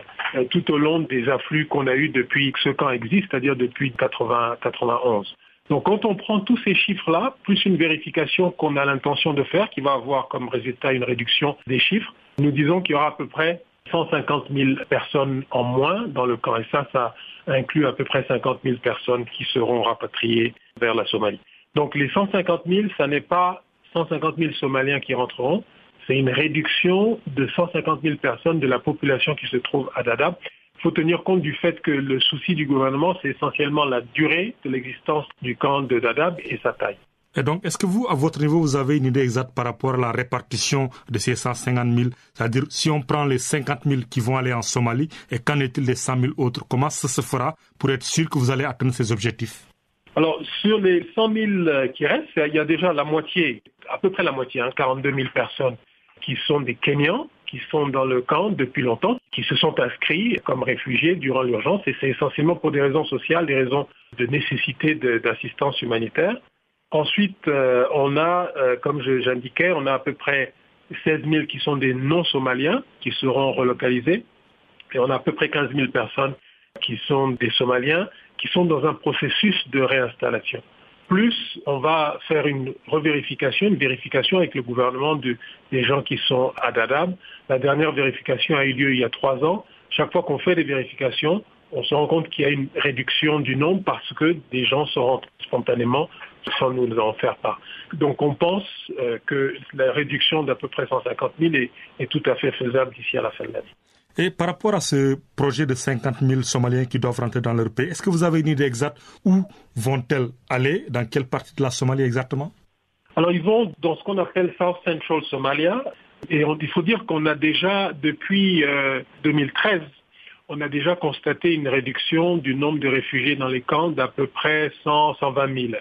tout au long des afflux qu'on a eus depuis que ce camp existe, c'est-à-dire depuis 80, 91. Donc quand on prend tous ces chiffres-là, plus une vérification qu'on a l'intention de faire, qui va avoir comme résultat une réduction des chiffres, nous disons qu'il y aura à peu près 150 000 personnes en moins dans le camp. Et ça, ça inclut à peu près 50 000 personnes qui seront rapatriées vers la Somalie. Donc les 150 000, ça n'est pas 150 000 Somaliens qui rentreront, c'est une réduction de 150 000 personnes de la population qui se trouve à Dadaab. Il faut tenir compte du fait que le souci du gouvernement, c'est essentiellement la durée de l'existence du camp de Dadaab et sa taille. Et donc, est-ce que vous, à votre niveau, vous avez une idée exacte par rapport à la répartition de ces 150 000 C'est-à-dire, si on prend les 50 000 qui vont aller en Somalie, et qu'en est-il des 100 000 autres? Comment ça se fera pour être sûr que vous allez atteindre ces objectifs? Alors, sur les 100 000 qui restent, il y a déjà la moitié, à peu près la moitié, hein, 42 000 personnes qui sont des Kenyans, qui sont dans le camp depuis longtemps, qui se sont inscrits comme réfugiés durant l'urgence, et c'est essentiellement pour des raisons sociales, des raisons de nécessité d'assistance humanitaire. Ensuite, euh, on a, euh, comme j'indiquais, on a à peu près 16 000 qui sont des non-somaliens qui seront relocalisés, et on a à peu près 15 000 personnes qui sont des Somaliens qui sont dans un processus de réinstallation plus on va faire une revérification, une vérification avec le gouvernement des gens qui sont à Dadaab. La dernière vérification a eu lieu il y a trois ans. Chaque fois qu'on fait des vérifications, on se rend compte qu'il y a une réduction du nombre parce que des gens se rentrent spontanément sans nous en faire part. Donc on pense euh, que la réduction d'à peu près 150 000 est tout à fait faisable d'ici à la fin de l'année. Et par rapport à ce projet de 50 000 Somaliens qui doivent rentrer dans leur pays, est-ce que vous avez une idée exacte où vont-elles aller? Dans quelle partie de la Somalie exactement? Alors ils vont dans ce qu'on appelle South Central Somalia. Et il faut dire qu'on a déjà, depuis 2013, euh, on a déjà constaté une réduction du nombre de réfugiés dans les camps d'à peu près 100, 120 000.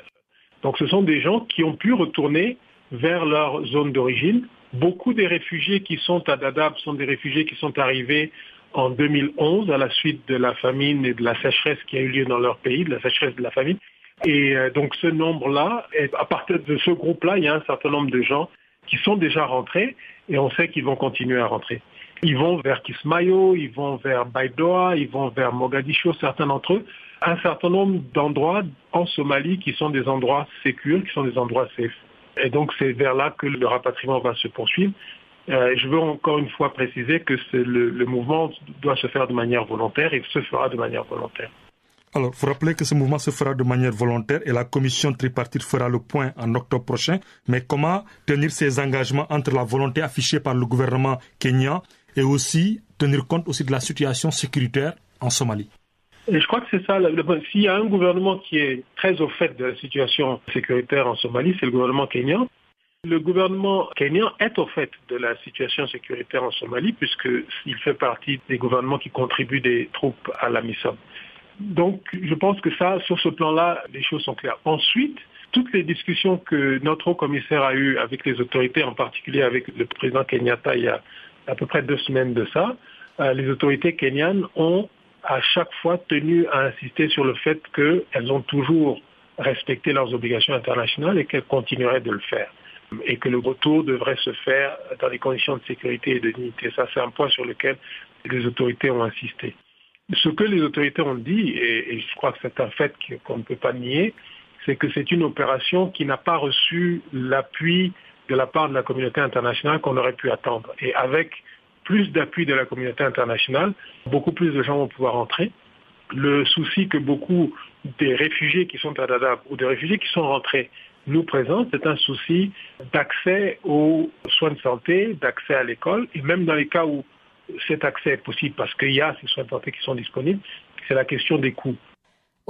Donc ce sont des gens qui ont pu retourner vers leur zone d'origine Beaucoup des réfugiés qui sont à Dadaab sont des réfugiés qui sont arrivés en 2011 à la suite de la famine et de la sécheresse qui a eu lieu dans leur pays, de la sécheresse de la famine. Et euh, donc ce nombre-là, à partir de ce groupe-là, il y a un certain nombre de gens qui sont déjà rentrés et on sait qu'ils vont continuer à rentrer. Ils vont vers Kismayo, ils vont vers Baidoa, ils vont vers Mogadiscio, certains d'entre eux. Un certain nombre d'endroits en Somalie qui sont des endroits sécurs, qui sont des endroits safe. Et donc c'est vers là que le rapatriement va se poursuivre. Euh, je veux encore une fois préciser que le, mouvement doit se faire de manière volontaire et se fera de manière volontaire. Alors, vous rappelez que ce mouvement se fera de manière volontaire et la commission tripartite fera le point en octobre prochain. Mais comment tenir ces engagements entre la volonté affichée par le gouvernement kenyan et aussi tenir compte aussi de la situation sécuritaire en Somalie je crois que c'est ça. S'il y a un gouvernement qui est très au fait de la situation sécuritaire en Somalie, c'est le gouvernement kenyan. Le gouvernement kenyan est au fait de la situation sécuritaire en Somalie puisqu'il fait partie des gouvernements qui contribuent des troupes à la mission. Donc je pense que ça, sur ce plan-là, les choses sont claires. Ensuite, toutes les discussions que notre haut commissaire a eues avec les autorités, en particulier avec le président Kenyatta à peu près deux semaines de ça, euh, les autorités kenyanes ont à chaque fois tenu à insister sur le fait qu'elles ont toujours respecté leurs obligations internationales et qu'elles continueraient de le faire. Et que le retour devrait se faire dans des conditions de sécurité et de dignité. Ça, c'est un point sur lequel les autorités ont insisté. Ce que les autorités ont dit, et, je crois que c'est un fait qu'on ne peut pas nier, c'est que c'est une opération qui n'a pas reçu l'appui de la part de la communauté internationale qu'on aurait pu attendre. Et avec plus d'appui de la communauté internationale, beaucoup plus de gens vont pouvoir entrer. Le souci que beaucoup des réfugiés qui sont à Dadaab ou des réfugiés qui sont rentrés nous présentent, c'est un souci d'accès aux soins de santé, d'accès à l'école, et même dans les cas où cet accès est possible parce qu'il y a ces soins de santé qui sont disponibles. C'est la question des coûts.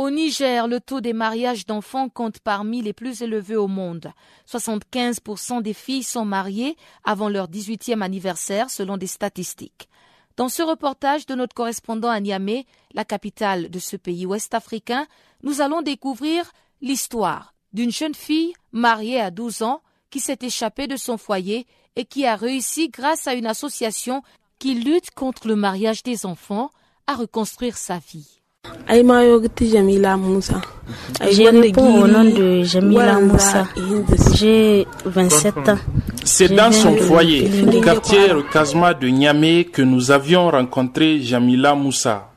Au Niger, le taux des mariages d'enfants compte parmi les plus élevés au monde. 75% des filles sont mariées avant leur 18e anniversaire selon des statistiques. Dans ce reportage de notre correspondant à Niamey, la capitale de ce pays ouest-africain, nous allons découvrir l'histoire d'une jeune fille mariée à 12 ans qui s'est échappée de son foyer et qui a réussi grâce à une association qui lutte contre le mariage des enfants à reconstruire sa vie. Je réponds au nom de Jamila Moussa. J'ai 27 ans. C'est dans son foyer, au quartier Kazma de Niamey, que nous avions rencontré Jamila Moussa.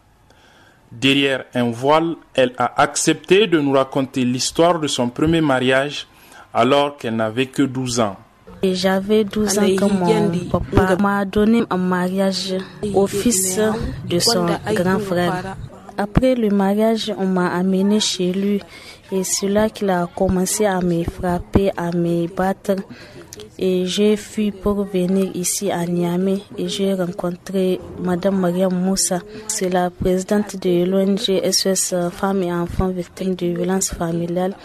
Derrière un voile, elle a accepté de nous raconter l'histoire de son premier mariage alors qu'elle n'avait que 12 ans. J'avais 12 ans quand mon papa m'a donné un mariage au fils de son grand frère. Après le mariage, on m'a amené chez lui et c'est là qu'il a commencé à me frapper, à me battre. Et j'ai fui pour venir ici à Niamey et j'ai rencontré Madame Maria Moussa. C'est la présidente de l'ONG SOS Femmes et Enfants Victimes de violences familiales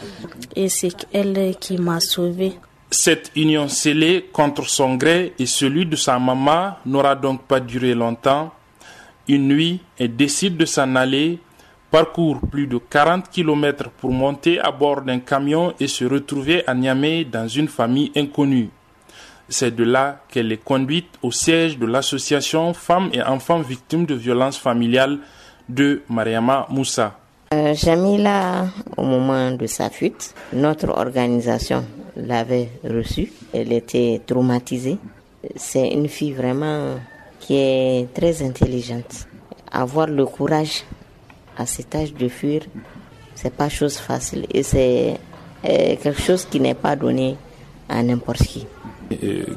et c'est elle qui m'a sauvée. Cette union scellée contre son gré et celui de sa maman n'aura donc pas duré longtemps une nuit, elle décide de s'en aller, parcourt plus de 40 km pour monter à bord d'un camion et se retrouver à Niamey dans une famille inconnue. C'est de là qu'elle est conduite au siège de l'association Femmes et Enfants Victimes de Violences Familiales de Mariama Moussa. Euh, Jamila, au moment de sa fuite, notre organisation l'avait reçue. Elle était traumatisée. C'est une fille vraiment qui est très intelligente. Avoir le courage à cet âge de fuir, c'est pas chose facile et c'est euh, quelque chose qui n'est pas donné à n'importe qui.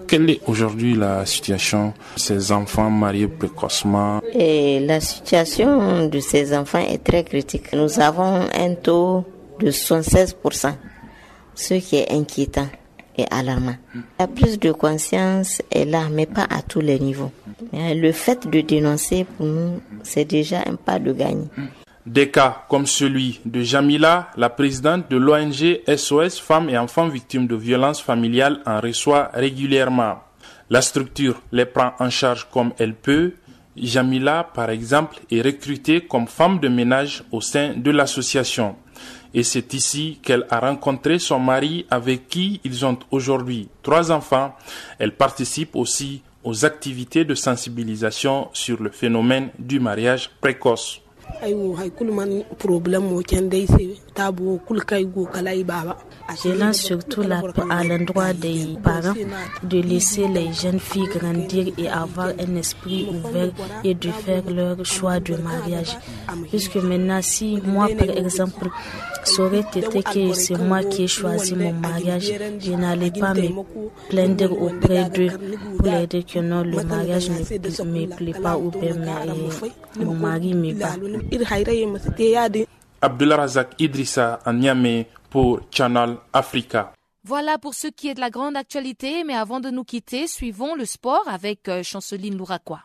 Quelle est aujourd'hui la situation de ces enfants mariés précocement? Et La situation de ces enfants est très critique. Nous avons un taux de 76%, ce qui est inquiétant et alarmant. La prise de conscience est là, mais pas à tous les niveaux. Le fait de dénoncer, pour nous, c'est déjà un pas de gagne. Des cas comme celui de Jamila, la présidente de l'ONG SOS Femmes et Enfants Victimes de Violences Familiales, en reçoit régulièrement. La structure les prend en charge comme elle peut. Jamila, par exemple, est recrutée comme femme de ménage au sein de l'association. Et c'est ici qu'elle a rencontré son mari avec qui ils ont aujourd'hui trois enfants. Elle participe aussi aux activités de sensibilisation sur le phénomène du mariage précoce. Je lance surtout à l'endroit des parents de laisser les jeunes filles grandir et avoir un esprit ouvert et de faire leur choix de mariage. Puisque maintenant, si moi, par exemple, ça aurait été que c'est moi qui ai choisi mon mariage, je n'allais pas me plaindre auprès d'eux pour leur dire que non, le mariage ne me plaît pas ou bien mon mari me bat. Abdullah Razak Idrissa à Niamey pour Channel Africa. Voilà pour ce qui est de la grande actualité, mais avant de nous quitter, suivons le sport avec euh, Chanceline Louraquois.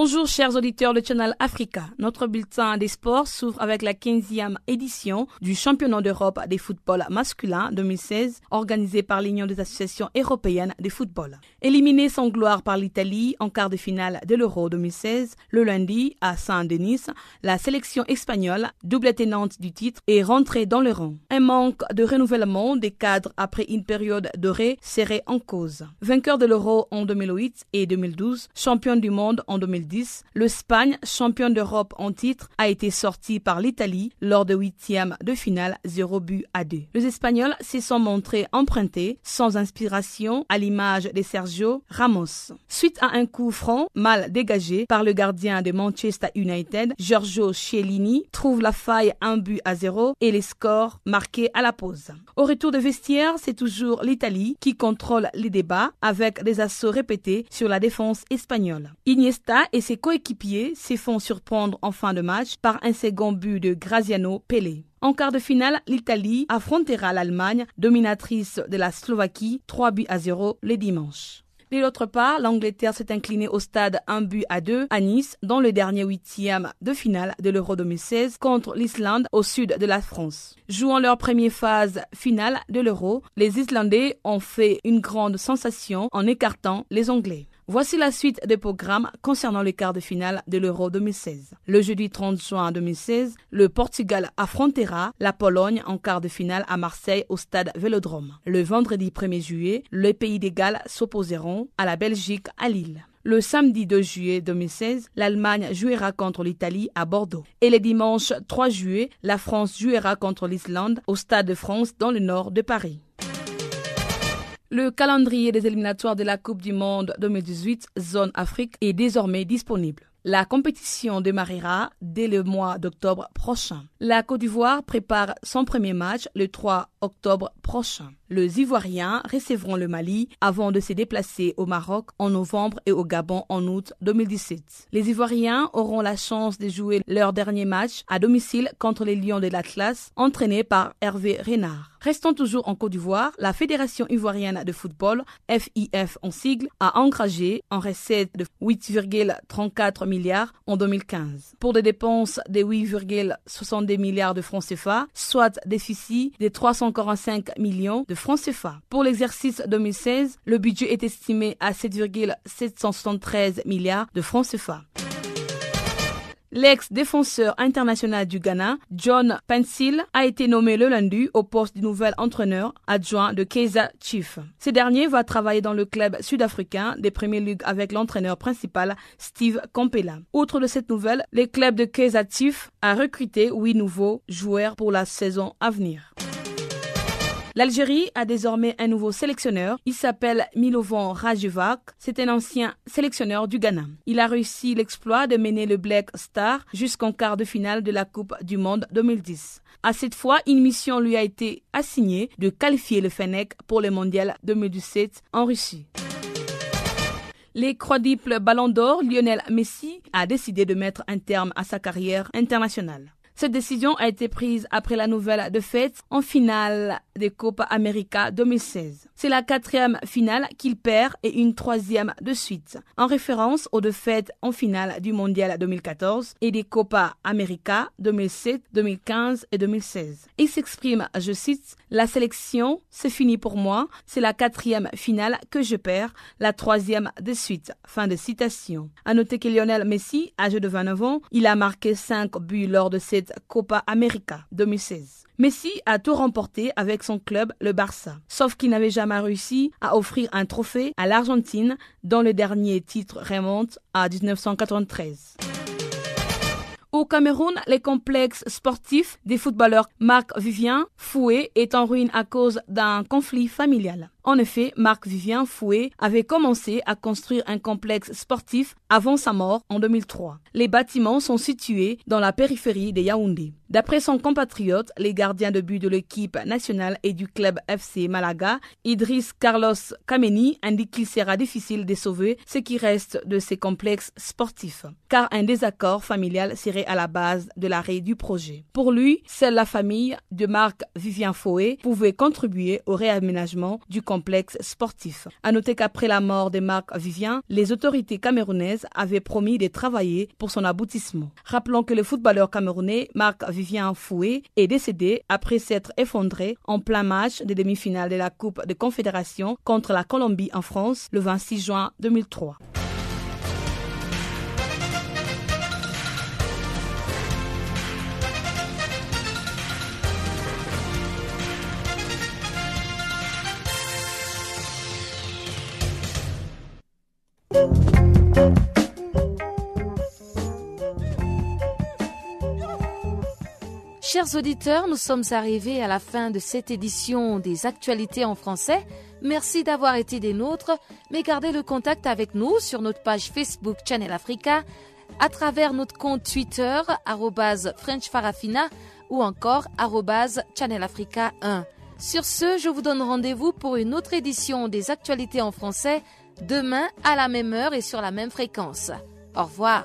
Bonjour chers auditeurs de Channel Africa. Notre bulletin des sports s'ouvre avec la 15e édition du championnat d'Europe des football masculin 2016 organisé par l'Union des associations européennes de football. Éliminé sans gloire par l'Italie en quart de finale de l'Euro 2016 le lundi à Saint-Denis, la sélection espagnole, double tenante du titre, est rentrée dans le rang. Un manque de renouvellement des cadres après une période dorée serait en cause. Vainqueur de l'Euro en 2008 et 2012, champion du monde en 2010, l'Espagne, championne d'Europe en titre, a été sortie par l'Italie lors de huitième de finale 0 but à 2. Les Espagnols se sont montrés empruntés, sans inspiration, à l'image de Sergio Ramos. Suite à un coup franc mal dégagé par le gardien de Manchester United, Giorgio Chiellini trouve la faille un but à 0 et les scores marqués à la pause. Au retour de vestiaire, c'est toujours l'Italie qui contrôle les débats avec des assauts répétés sur la défense espagnole. Iniesta et ses coéquipiers se font surprendre en fin de match par un second but de Graziano Pelé. En quart de finale, l'Italie affrontera l'Allemagne, dominatrice de la Slovaquie, 3 buts à 0 les dimanches. De l'autre part, l'Angleterre s'est inclinée au stade 1 but à 2 à Nice dans le dernier huitième de finale de l'Euro 2016 contre l'Islande au sud de la France. Jouant leur première phase finale de l'Euro, les Islandais ont fait une grande sensation en écartant les Anglais. Voici la suite des programmes concernant les quarts de finale de l'Euro 2016. Le jeudi 30 juin 2016, le Portugal affrontera la Pologne en quart de finale à Marseille au stade Vélodrome. Le vendredi 1er juillet, les pays des Galles s'opposeront à la Belgique à Lille. Le samedi 2 juillet 2016, l'Allemagne jouera contre l'Italie à Bordeaux. Et le dimanche 3 juillet, la France jouera contre l'Islande au Stade de France dans le nord de Paris. Le calendrier des éliminatoires de la Coupe du Monde 2018 Zone Afrique est désormais disponible. La compétition démarrera dès le mois d'octobre prochain. La Côte d'Ivoire prépare son premier match le 3 octobre prochain. Les Ivoiriens recevront le Mali avant de se déplacer au Maroc en novembre et au Gabon en août 2017. Les Ivoiriens auront la chance de jouer leur dernier match à domicile contre les Lions de l'Atlas, entraînés par Hervé Renard. Restant toujours en Côte d'Ivoire, la Fédération ivoirienne de football, FIF en sigle, a engagé en recette de 8,34 milliards en 2015 pour des dépenses de 8,62 milliards de francs CFA, soit déficit de 345 millions de francs CFA. Pour l'exercice 2016, le budget est estimé à 7,773 milliards de francs CFA. L'ex-défenseur international du Ghana, John Pencil, a été nommé le lundi au poste du nouvel entraîneur adjoint de Kaiser Chief. Ce dernier va travailler dans le club sud-africain des Premier League avec l'entraîneur principal Steve Campella. Outre de cette nouvelle, le club de Kaiser Chief a recruté huit nouveaux joueurs pour la saison à venir. L'Algérie a désormais un nouveau sélectionneur. Il s'appelle Milovan Rajevac. C'est un ancien sélectionneur du Ghana. Il a réussi l'exploit de mener le Black Star jusqu'en quart de finale de la Coupe du Monde 2010. À cette fois, une mission lui a été assignée de qualifier le Fennec pour le Mondial 2017 en Russie. Les Ballon d'Or, Lionel Messi a décidé de mettre un terme à sa carrière internationale. Cette décision a été prise après la nouvelle défaite en finale des Copa América 2016. C'est la quatrième finale qu'il perd et une troisième de suite, en référence aux défaites en finale du Mondial 2014 et des Copa América 2007, 2015 et 2016. Il s'exprime, je cite, La sélection, c'est fini pour moi, c'est la quatrième finale que je perds, la troisième de suite. Fin de citation. À noter que Lionel Messi, âgé de 29 ans, il a marqué 5 buts lors de cette Copa América 2016. Messi a tout remporté avec son club, le Barça, sauf qu'il n'avait jamais réussi à offrir un trophée à l'Argentine dont le dernier titre remonte à 1993. Au Cameroun, les complexes sportifs des footballeurs Marc Vivien Fouet est en ruine à cause d'un conflit familial. En effet, Marc-Vivien Fouet avait commencé à construire un complexe sportif avant sa mort en 2003. Les bâtiments sont situés dans la périphérie de Yaoundé. D'après son compatriote, les gardiens de but de l'équipe nationale et du club FC Malaga, Idriss Carlos Kameni indique qu'il sera difficile de sauver ce qui reste de ces complexes sportifs, car un désaccord familial serait à la base de l'arrêt du projet. Pour lui, seule la famille de Marc-Vivien Fouet pouvait contribuer au réaménagement du complexe complexe sportif. À noter qu'après la mort de Marc Vivien, les autorités camerounaises avaient promis de travailler pour son aboutissement. Rappelons que le footballeur camerounais Marc Vivien Foué est décédé après s'être effondré en plein match des demi-finales de la Coupe de Confédération contre la Colombie en France le 26 juin 2003. Chers auditeurs, nous sommes arrivés à la fin de cette édition des actualités en français. Merci d'avoir été des nôtres, mais gardez le contact avec nous sur notre page Facebook Channel Africa, à travers notre compte Twitter, FrenchFarafina ou encore Channel Africa 1. Sur ce, je vous donne rendez-vous pour une autre édition des actualités en français demain à la même heure et sur la même fréquence. Au revoir.